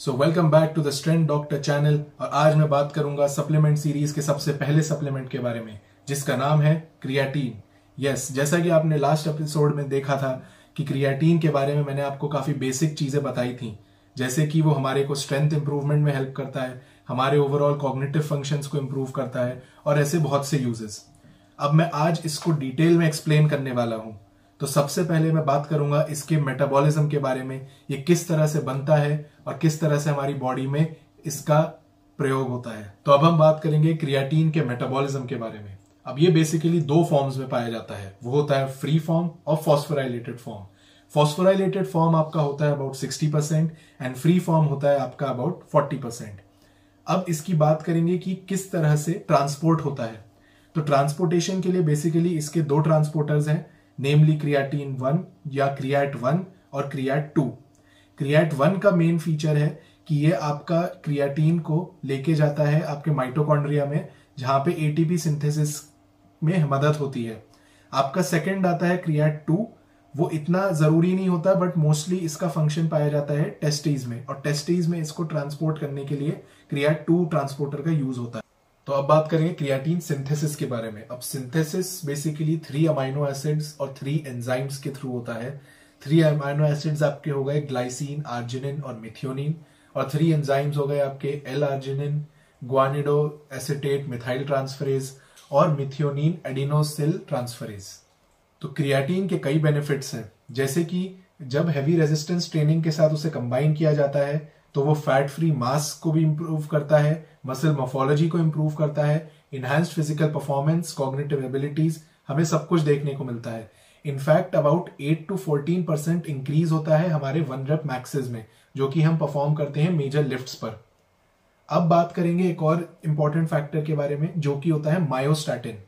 So welcome back to the strength doctor channel और आज मैं बात करूँगा सप्लीमेंट सीरीज़ के सबसे पहले सप्लीमेंट के बारे में जिसका नाम है क्रिएटिन यस yes, जैसा कि आपने लास्ट एपिसोड में देखा था कि क्रिएटिन के बारे में मैंने आपको काफ़ी बेसिक चीज़ें बताई थी। जैसे कि वो हमारे को स्ट्रेंथ इंप्रूवमेंट में हेल्प करता है हमारे ओवरऑल कॉग्निटिव फ़ंक्शंस को इम्प्रूव करता है और ऐसे बहुत से यूजेस अब मैं आज इसको डिटेल में एक्सप्लेन करने वाला हूँ। तो सबसे पहले मैं बात करूँगा इसके मेटाबॉलिज्म के बारे में, ये किस तरह से बनता है और किस तरह से हमारी बॉडी में इसका प्रयोग होता है। तो अब हम बात करेंगे क्रिएटिन के मेटाबॉलिज्म के बारे में। अब ये बेसिकली दो फॉर्म्स में पाया जाता है। वो होता है फ्री फॉर्म और फॉस्फोराइलेटेड फॉर्म फॉस्फोराइलेटेड फॉर्म आपका होता है about sixty percent and free form होता है आपका अबाउट फोर्टी परसेंट अब इसकी बात करेंगे कि किस तरह से ट्रांसपोर्ट होता है। तो ट्रांसपोर्टेशन के लिए बेसिकली इसके दो ट्रांसपोर्टर्स हैं। नेमली क्रियाटीन वन या क्रियाट वन और क्रियाट टू क्रियाट वन का मेन फीचर है कि ये आपका क्रियाटीन को लेके जाता है आपके माइटोकॉन्ड्रिया में, जहाँ पे एटीपी सिंथेसिस में मदद होती है। आपका सेकंड आता है क्रियाट टू वो इतना ज़रूरी नहीं होता बट मोस्टली इसका फ़ंक्शन पाया जाता है टेस्टीज में। और टेस्टीज में इसको ट्रांसपोर्ट करने के लिए क्रियाट टू ट्रांसपोर्टर का यूज़ होता है। तो अब बात करेंगे क्रियाटीन सिंथेसिस के बारे में। अब synthesis basically three amino acids और थ्री एंजाइम्स के थ्रू होता है। थ्री अमाइनो एसिड्स आपके हो गए ग्लाइसिन आर्जिनिन और मिथियोनिन और थ्री एंजाइम्स हो गए आपके L arginine guanido acetate methyl transferase और मिथियोनिन एडिनोसिल ट्रांसफरेज तो क्रियाटीन के कई बेनिफिट्स हैं। जैसे कि जब हैवी रेजिस्टेंस ट्रेनिंग के साथ उसे कंबाइन किया जाता है तो वो फैट फ्री मास को भी इंप्रूव करता है मसल मोफोलॉजी को इंप्रूव करता है enhanced physical performance cognitive abilities हमें सब कुछ देखने को मिलता है। In fact about 8 to 14 percent increase होता है हमारे वन रेप मैक्सेस में, जो कि हम परफॉर्म करते हैं मेजर लिफ्ट्स पर। अब बात करेंगे एक और इंपॉर्टेंट फैक्टर के बारे में, जो कि होता है मायोस्टैटिन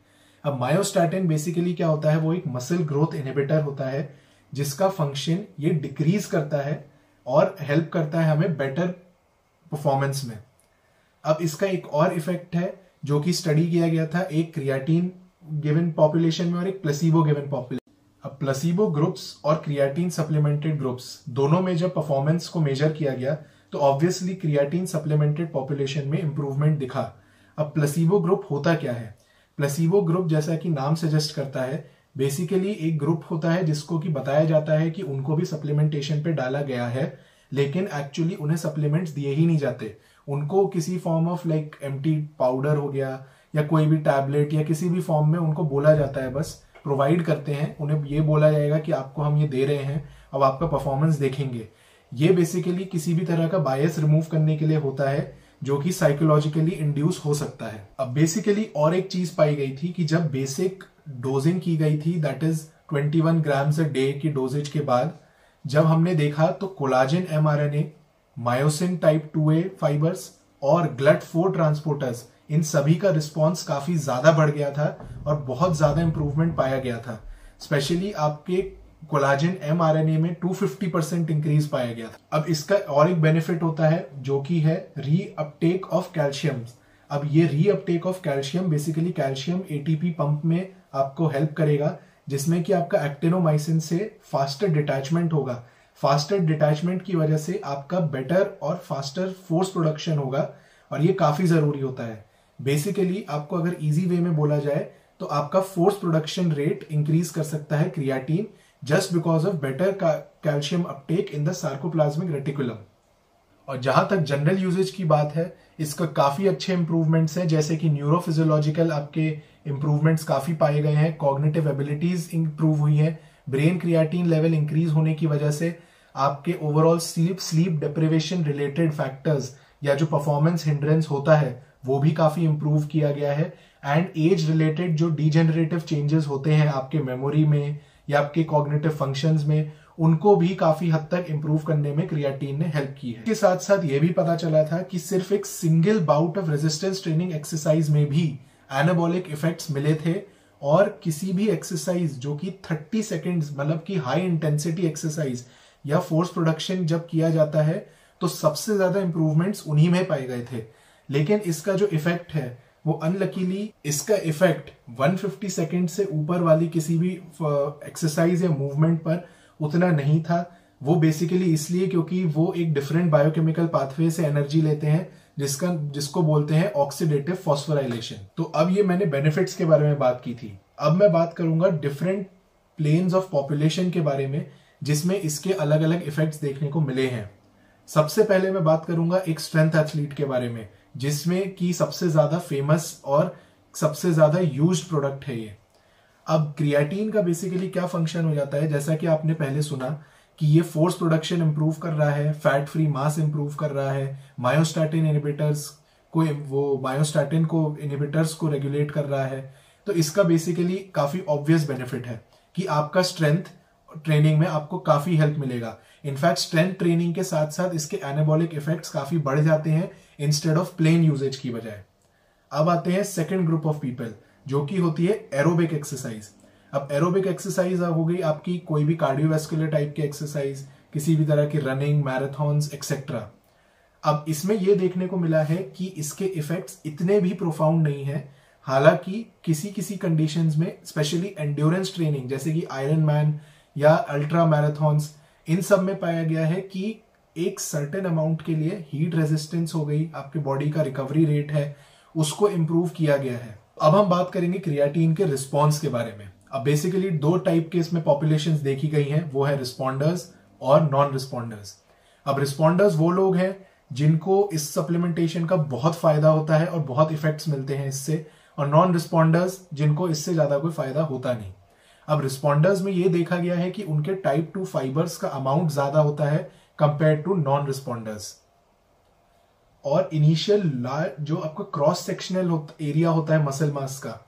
अब मायोस्टैटिन बेसिकली क्या होता है, वो एक मसल ग्रोथ इनहिबिटर होता है, जिसका फ़ंक्शन ये डिक्रीज करता है और हेल्प करता है हमें बेटर परफॉर्मेंस में। अब इसका एक और इफ़ेक्ट है, जो कि स्टडी किया गया था एक क्रियाटीन गिवन पॉपुलेशन में और एक प्लेसिबो गिवन पॉपुलेशन अब प्लेसिबो ग्रुप्स और क्रियाटीन सप्लीमेंटेड ग्रुप्स दोनों में जब परफॉर्मेंस को मेजर किया गया तो ऑब्वियसली क्रियाटीन सप्लीमेंटेड पॉपुलेशन में इंप्रूवमेंट दिखा। अब प्लेसिबो ग्रुप होता क्या है? प्लेसिबो ग्रुप जैसा कि नाम सजेस्ट करता है बेसिकली एक ग्रुप होता है जिसको कि बताया जाता है कि उनको भी सप्लीमेंटेशन पे डाला गया है, लेकिन एक्चुअली उन्हें सप्लीमेंट्स दिए ही नहीं जाते। उनको किसी form of like empty powder हो गया, या कोई भी टैबलेट या किसी भी फॉर्म में उनको बोला जाता है बस प्रोवाइड करते हैं, उन्हें ये बोला जाएगा कि आपको हम ये दे रहे हैं, अब आपका परफॉर्मेंस देखेंगे। ये बेसिकली किसी भी तरह का बायस रिमूव करने के लिए होता है, जो कि साइकोलॉजिकली इंड्यूस हो सकता है। अब बेसिकली और एक चीज़ पाई गई थी कि जब बेसिक डोजिंग की गई थी that is 21 grams a day की डोजेज के बाद, जब हमने देखा तो collagen mRNA myosin type two A fibres और ग्लट फोर ट्रांसपोर्टर्स इन सभी का रिस्पॉन्स काफ़ी ज़्यादा बढ़ गया था और बहुत ज़्यादा इंप्रूवमेंट पाया गया था। स्पेशली आपके कोलाजिन एमआरएनए में 250 परसेंट इंक्रीज पाया गया था। अब इसका और एक बेनिफिट होता है, जो कि है री अपटेक ऑफ़ कैल्शियम अब ये reuptake of calcium basically calcium ATP pump में आपको हेल्प करेगा, जिसमें कि आपका एक्टेनोमाइसिन से फास्टर डिटैचमेंट होगा। फास्टर डिटैचमेंट की वजह से आपका बेटर और फास्टर फोर्स प्रोडक्शन होगा और ये काफ़ी ज़रूरी होता है। बेसिकली आपको अगर इजी वे में बोला जाए तो आपका फोर्स प्रोडक्शन रेट इंक्रीज कर सकता है creatine just because of better calcium uptake in the sarcoplasmic reticulum और जहाँ तक जनरल यूजेज की बात है, इसका काफ़ी अच्छे इंप्रूवमेंट्स हैं, जैसे कि न्यूरोफिजियोलॉजिकल आपके इंप्रूवमेंट्स काफ़ी पाए गए हैं कॉग्निटिव एबिलिटीज इंप्रूव हुई है ब्रेन क्रियाटीन लेवल इंक्रीज होने की वजह से आपके overall sleep sleep deprivation related factors या जो परफॉर्मेंस हिंड्रेंस होता है, वो भी काफ़ी इंप्रूव किया गया है। एंड एज रिलेटेड जो डीजेनरेटिव चेंजेस होते हैं आपके मेमोरी में या आपके कॉग्निटिव फ़ंक्शंस में उनको भी काफ़ी हद तक इंप्रूव करने में क्रियाटीन ने हेल्प की है। इसके साथ साथ ये भी पता चला था कि सिर्फ़ एक single bout of resistance training exercise में भी एनाबॉलिक इफेक्ट्स मिले थे और किसी भी एक्सरसाइज जो कि 30 सेकेंड्स मतलब कि हाई इंटेंसिटी एक्सरसाइज या फोर्स प्रोडक्शन जब किया जाता है तो सबसे ज़्यादा इंप्रूवमेंट्स उन्हीं में पाए गए थे। लेकिन इसका जो इफ़ेक्ट है, वो अनलकीली इसका इफ़ेक्ट 150 सेकेंड से ऊपर वाली किसी भी एक्सरसाइज या मूवमेंट पर उतना नहीं था। वो बेसिकली इसलिए क्योंकि वो एक डिफरेंट बायोकेमिकल पाथवे से एनर्जी लेते हैं, जिसका, जिसको बोलते हैं ऑक्सीडेटिव फॉस्फोराइलेशन तो अब ये मैंने बेनिफिट्स के बारे में बात की थी। अब मैं बात करूँगा डिफरेंट प्लेन्स ऑफ़ पॉपुलेशन के बारे में, जिसमें इसके अलग अलग इफेक्ट्स देखने को मिले हैं। सबसे पहले मैं बात करूँगा एक स्ट्रेंथ एथलीट के बारे में, जिसमें की सबसे ज़्यादा फ़ेमस और सबसे ज़्यादा यूज़ प्रोडक्ट है ये। अब क्रिएटिन का बेसिकली क्या फ़ंक्शन हो जाता है? जैसा कि आपने पहले सुना कि ये फोर्स प्रोडक्शन इंप्रूव कर रहा है फैट फ्री मास इंप्रूव कर रहा है मायोस्टैटिन इनिबिटर्स को वो मायोस्टैटिन को इनिबिटर्स को रेगुलेट कर रहा है। तो इसका बेसिकली काफ़ी ऑब्वियस बेनिफिट है कि आपका स्ट्रेंथ ट्रेनिंग में आपको काफ़ी हेल्प मिलेगा। इनफैक्ट स्ट्रेंथ ट्रेनिंग के साथ साथ इसके एनाबॉलिक इफेक्ट्स काफ़ी बढ़ जाते हैं इंस्टेड ऑफ़ प्लेन यूजेज की बजाय। अब आते हैं सेकेंड ग्रुप ऑफ़ पीपल जो कि होती है एरोबिक एक्सरसाइज अब एरोबिक एक्सरसाइज हो गई आपकी कोई भी कार्डियोवेस्कुलर टाइप की एक्सरसाइज किसी भी तरह की रनिंग मैराथॉन्स एक्सेट्रा अब इसमें यह देखने को मिला है कि इसके इफेक्ट्स इतने भी प्रोफाउंड नहीं है, हालाँकि किसी किसी कंडीशंस में स्पेशली एंड्योरेंस ट्रेनिंग जैसे कि आयरन मैन या अल्ट्रा मैराथॉन्स इन सब में पाया गया है कि एक सर्टेन अमाउंट के लिए हीट रेजिस्टेंस हो गई, आपके बॉडी का रिकवरी रेट है, उसको इंप्रूव किया गया है। अब हम बात करेंगे क्रिएटिन के रिस्पॉन्स के बारे में। अब बेसिकली दो टाइप के इसमें पॉपुलेशन देखी गई हैं, वो है रिस्पॉन्डर्स और नॉन रिस्पॉन्डर्स अब रिस्पॉन्डर्स वो लोग हैं जिनको इस सप्लीमेंटेशन का बहुत फ़ायदा होता है और बहुत इफेक्ट्स मिलते हैं इससे, और नॉन रिस्पॉन्डर्स जिनको इससे ज़्यादा कोई फ़ायदा होता नहीं। अब रिस्पॉन्डर्स में ये देखा गया है कि उनके टाइप टू फाइबर्स का अमाउंट ज़्यादा होता है कंपेयर टू नॉन रिस्पॉन्डर्स और इनिशियल जो आपका क्रॉस सेक्शनल एरिया होता है मसल मास का,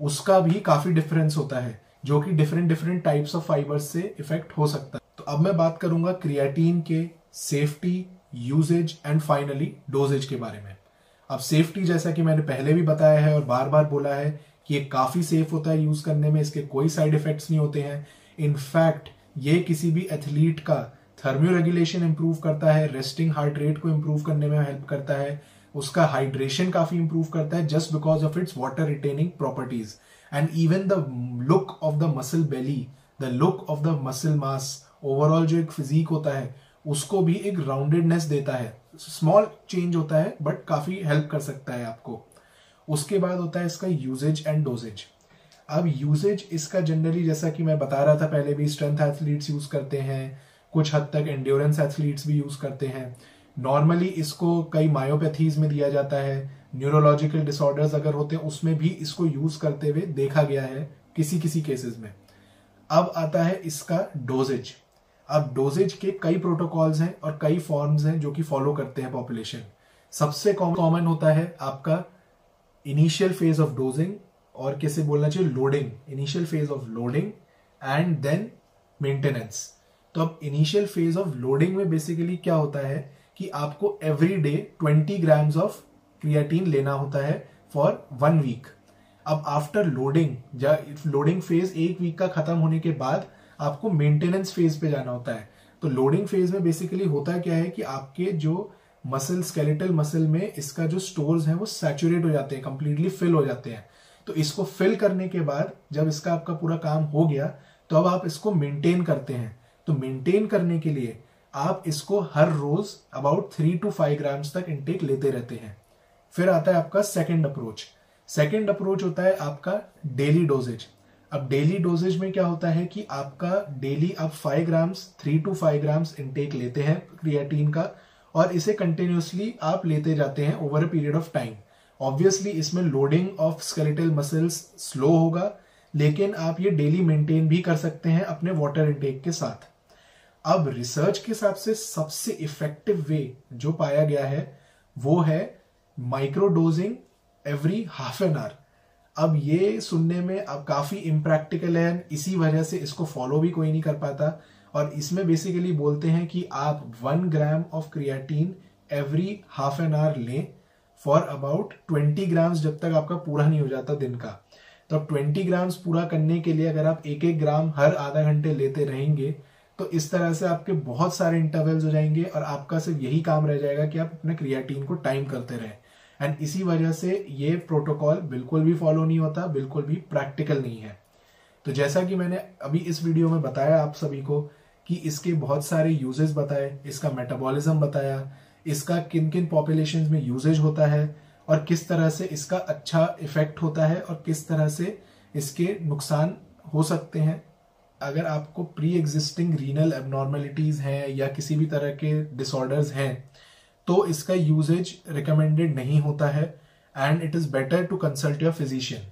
उसका भी काफ़ी डिफरेंस होता है, जो कि different different types of fibres से इफ़ेक्ट हो सकता है। तो अब मैं बात करूँगा क्रिएटिन के safety uses and finally doses के बारे में। अब सेफ्टी जैसा कि मैंने पहले भी बताया है और बार बार बोला है कि ये काफ़ी सेफ़ होता है यूज़ करने में, इसके कोई साइड इफेक्ट्स नहीं होते हैं। इनफैक्ट ये किसी भी एथलीट का थर्मियो रेगुलेशन इंप्रूव करता है, रेस्टिंग हार्ट रेट को इंप्रूव करने में हेल्प करता है, उसका हाइड्रेशन काफ़ी इंप्रूव करता है just because of its water retaining properties and even the look of the muscle belly the look of the muscle mass overall जो एक फिजिक होता है, उसको भी एक राउंडेडनेस देता है। स्मॉल चेंज होता है बट काफ़ी हेल्प कर सकता है आपको। उसके बाद होता है इसका यूजेज एंड डोजेज अब यूजेज इसका जनरली जैसा कि मैं बता रहा था, पहले भी स्ट्रेंथ एथलीट्स यूज़ करते हैं कुछ हद तक एंड्योरेंस एथलीट्स भी यूज़ करते हैं। नॉर्मली इसको कई मायोपैथीज में दिया जाता है। न्यूरोलॉजिकल डिसऑर्डर्स अगर होते हैं, उसमें भी इसको यूज़ करते हुए देखा गया है किसी किसी केसेस में। अब आता है इसका डोजेज अब डोजेज के कई प्रोटोकॉल्स हैं और कई फॉर्म्स हैं जो कि फॉलो करते हैं पॉपुलेशन सबसे कॉमन होता है आपका इनिशियल फ़ेज़ ऑफ़ डोजिंग और कैसे बोलना चाहिए? Loading initial phase of loading and then maintenance तो अब इनिशियल फ़ेज़ ऑफ़ लोडिंग में बेसिकली क्या होता है कि आपको every day twenty grams of creatine लेना होता है फॉर वन वीक अब आफ्टर लोडिंग लोडिंग फ़ेज़ एक वीक का खत्म होने के बाद आपको मेंटेनेंस फ़ेज़ पे जाना होता है। तो लोडिंग फ़ेज़ में बेसिकली होता क्या है कि आपके जो मसल स्केलेटल मसल में इसका जो स्टोर्स है वो सैचुरेट हो जाते हैं कंप्लीटली फिल हो जाते हैं। तो इसको फिल करने के बाद जब इसका आपका पूरा काम हो गया तो अब आप इसको मेंटेन करते हैं। तो मेंटेन करने के लिए आप इसको हर रोज about three to five grams तक इनटेक लेते रहते हैं। फिर आता है आपका सेकेंड अप्रोच सेकेंड अप्रोच होता है आपका डेली डोजेज अब डेली डोजेज में क्या होता है कि आपका डेली आप five grams three to five grams intake लेते हैं क्रिएटिन का और इसे कंटिन्यूसली आप लेते जाते हैं over a period of time obviously इसमें loading of skeletal muscles slow होगा, लेकिन आप ये डेली मेंटेन भी कर सकते हैं अपने वाटर इनटेक के साथ। अब रिसर्च के हिसाब से सबसे इफ़ेक्टिव वे जो पाया गया है, वो है microdosing every half an hour अब ये सुनने में अब काफ़ी इम्प्रैक्टिकल है इसी वजह से इसको फॉलो भी कोई नहीं कर पाता। और इसमें बेसिकली बोलते हैं कि आप one gram of creatine every half an hour लें फॉर अबाउट ट्वेंटी ग्राम्स जब तक आपका पूरा नहीं हो जाता दिन का। तो ट्वेंटी ग्राम्स पूरा करने के लिए अगर आप एक एक ग्राम हर आधा घंटे लेते रहेंगे तो इस तरह से आपके बहुत सारे इंटरवल्स हो जाएँगे और आपका सिर्फ़ यही काम रह जाएगा कि आप अपने क्रियाटीन को टाइम करते रहें। एंड इसी वजह से ये प्रोटोकॉल बिल्कुल भी फॉलो नहीं होता, बिल्कुल भी प्रैक्टिकल नहीं है। तो जैसा कि मैंने अभी इस वीडियो में बताया आप सभी को कि इसके बहुत सारे यूजेस बताए, इसका मेटाबॉलिज्म बताया, इसका किन किन पॉपुलेशन में यूजेज होता है और किस तरह से इसका अच्छा इफ़ेक्ट होता है और किस तरह से इसके नुकसान हो सकते हैं। अगर आपको प्री एग्जिस्टिंग रीनल एबनॉर्मेलिटीज हैं या किसी भी तरह के डिसऑर्डर्स हैं तो इसका यूजेज रिकमेंडेड नहीं होता है and it is better to consult your physician